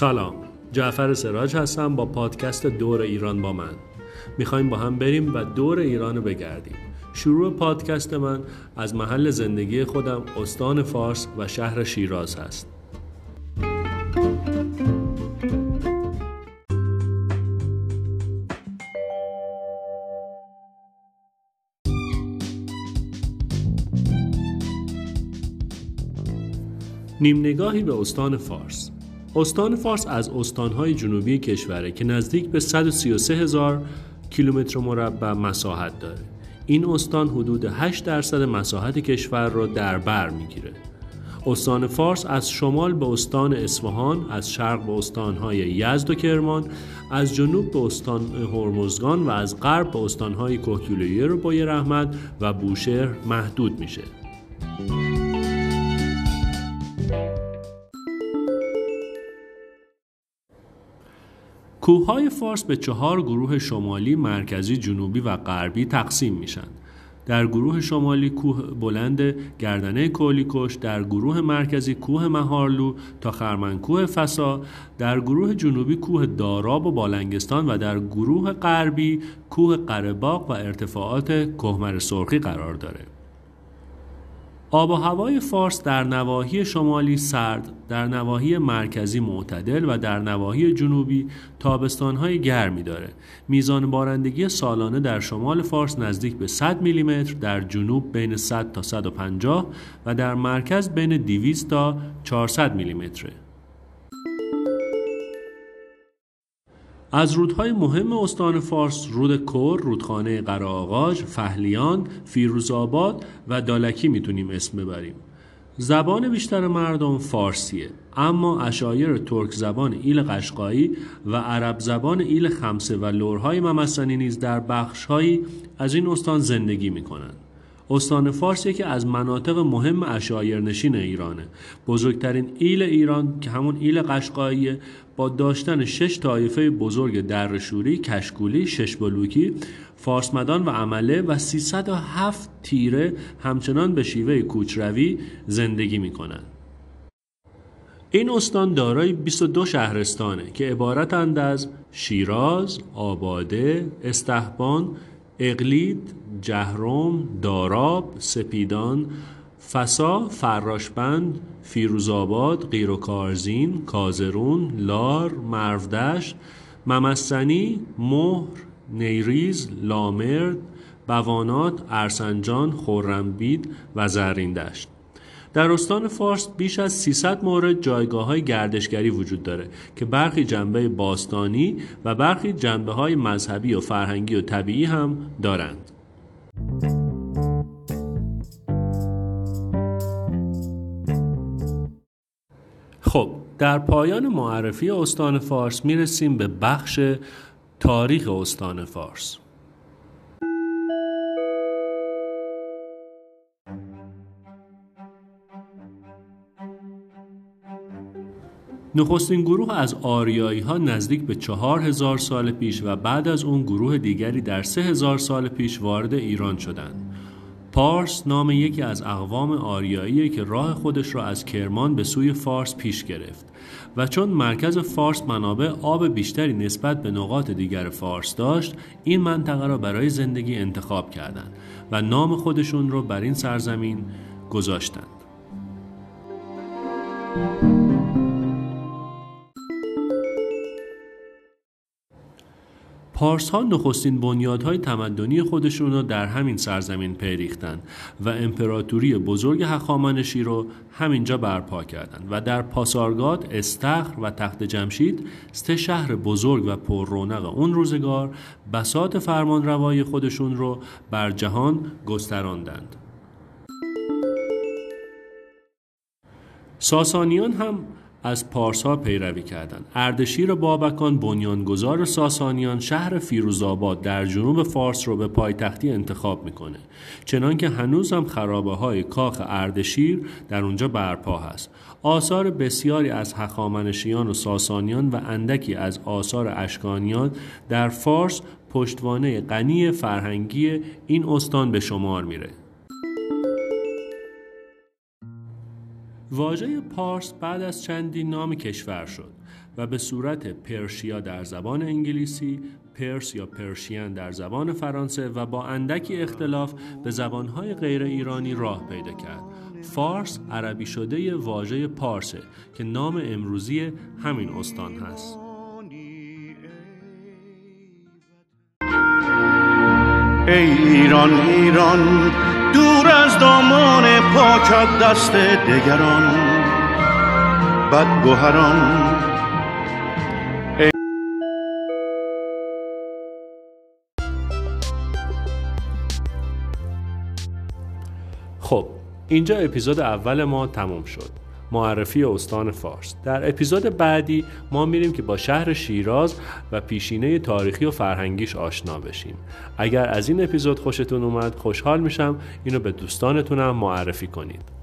سلام. جعفر سراج هستم با پادکست دور ایران با من. می‌خوایم با هم بریم و دور ایران رو بگردیم. شروع پادکست من از محل زندگی خودم استان فارس و شهر شیراز هست. نیم نگاهی به استان فارس. استان فارس از استانهای جنوبی کشوره که نزدیک به 133 هزار کیلومتر مربع مساحت داره. این استان حدود 8 درصد مساحت کشور را در بر می‌گیره. استان فارس از شمال به استان اصفهان از شرق به استانهای یزد و کرمان از جنوب به استان هرمزگان و از غرب به استانهای کوکیلویر و بای رحمت و بوشهر محدود میشه. کوههای فارس به چهار گروه شمالی، مرکزی، جنوبی و غربی تقسیم میشن. در گروه شمالی کوه بلند گردنه کولیکوش، در گروه مرکزی کوه مهارلو تا خرمنکوه فسا، در گروه جنوبی کوه داراب و بالنگستان و در گروه غربی کوه قرباق و ارتفاعات کهمر سرخی قرار داره. آب و هوای فارس در نواحی شمالی سرد، در نواحی مرکزی معتدل و در نواحی جنوبی تابستانهای گرمی داره. میزان بارندگی سالانه در شمال فارس نزدیک به 100 میلیمتر، در جنوب بین 100 تا 150 و در مرکز بین 200 تا 400 میلیمتره. از رودهای مهم استان فارس رود کر، رودخانه قراغاج، فهلیان، فیروزآباد و دالکی می‌تونیم اسم ببریم. زبان بیشتر مردم فارسیه اما عشایر ترک زبان ایل قشقایی و عرب زبان ایل خمسه و لرهای ممسنی نیز در بخشهایی از این استان زندگی می‌کنند. استان فارس یکی از مناطق مهم عشایرنشین ایرانه بزرگترین ایل ایران که همون ایل قشقاییه با داشتن شش طایفه بزرگ درشوری، کشکولی، شش بلوکی، فارسمدان و عمله و 307 تیره همچنان به شیوه کوچروی زندگی می کنند. این استان دارای 22 شهرستانه که عبارتند از شیراز، آباده، استحبان، اقلید، جهروم، داراب، سپیدان، فسا، فراشبند، فیروزآباد، قیروکارزین، کازرون، لار، مرودشت، ممسنی، مهر، نیریز، لامرد، بوانات، ارسنجان، خورمبید و زریندشت. در استان فارس بیش از 300 مورد جایگاه های گردشگری وجود داره که برخی جنبه باستانی و برخی جنبه های مذهبی و فرهنگی و طبیعی هم دارند. خب در پایان معرفی استان فارس می‌رسیم به بخش تاریخ استان فارس نخستین گروه از آریایی ها نزدیک به چهار هزار سال پیش و بعد از اون گروه دیگری در سه هزار سال پیش وارد ایران شدند. پارس نام یکی از اقوام آریایی که راه خودش را از کرمان به سوی فارس پیش گرفت و چون مرکز فارس منابع آب بیشتری نسبت به نقاط دیگر فارس داشت این منطقه را برای زندگی انتخاب کردند و نام خودشون را بر این سرزمین گذاشتند. پارس ها نخستین بنیادهای تمدنی خودشون رو در همین سرزمین پیریختند و امپراتوری بزرگ هخامنشی رو همینجا برپا کردند و در پاسارگاد، استخر و تخت جمشید سه شهر بزرگ و پر رونق اون روزگار بساط فرمان روای خودشون رو بر جهان گستراندند. ساسانیان هم از پارسا پیروی کردند. اردشیر بابکان بنیانگذار ساسانیان شهر فیروزآباد در جنوب فارس رو به پایتختی انتخاب می‌کنه. چنانکه هنوز هم خرابه های کاخ اردشیر در اونجا برپا هست. آثار بسیاری از هخامنشیان و ساسانیان و اندکی از آثار اشکانیان در فارس پشتوانه غنی فرهنگی این استان به شمار میره. واژه پارس بعد از چندین نام کشور شد و به صورت پرشیا در زبان انگلیسی، پرس یا پرشین در زبان فرانسه و با اندکی اختلاف به زبانهای غیر ایرانی راه پیدا کرد. فارس عربی شده واژه پارسه که نام امروزی همین استان هست. ای ایران ایران دور از دامان پاکت دست دگران. بدگوهران خب اینجا اپیزود اول ما تموم شد. معرفی استان فارس. در اپیزود بعدی ما میریم که با شهر شیراز و پیشینه تاریخی و فرهنگیش آشنا بشیم. اگر از این اپیزود خوشتون اومد خوشحال میشم. اینو به دوستانتونم معرفی کنید.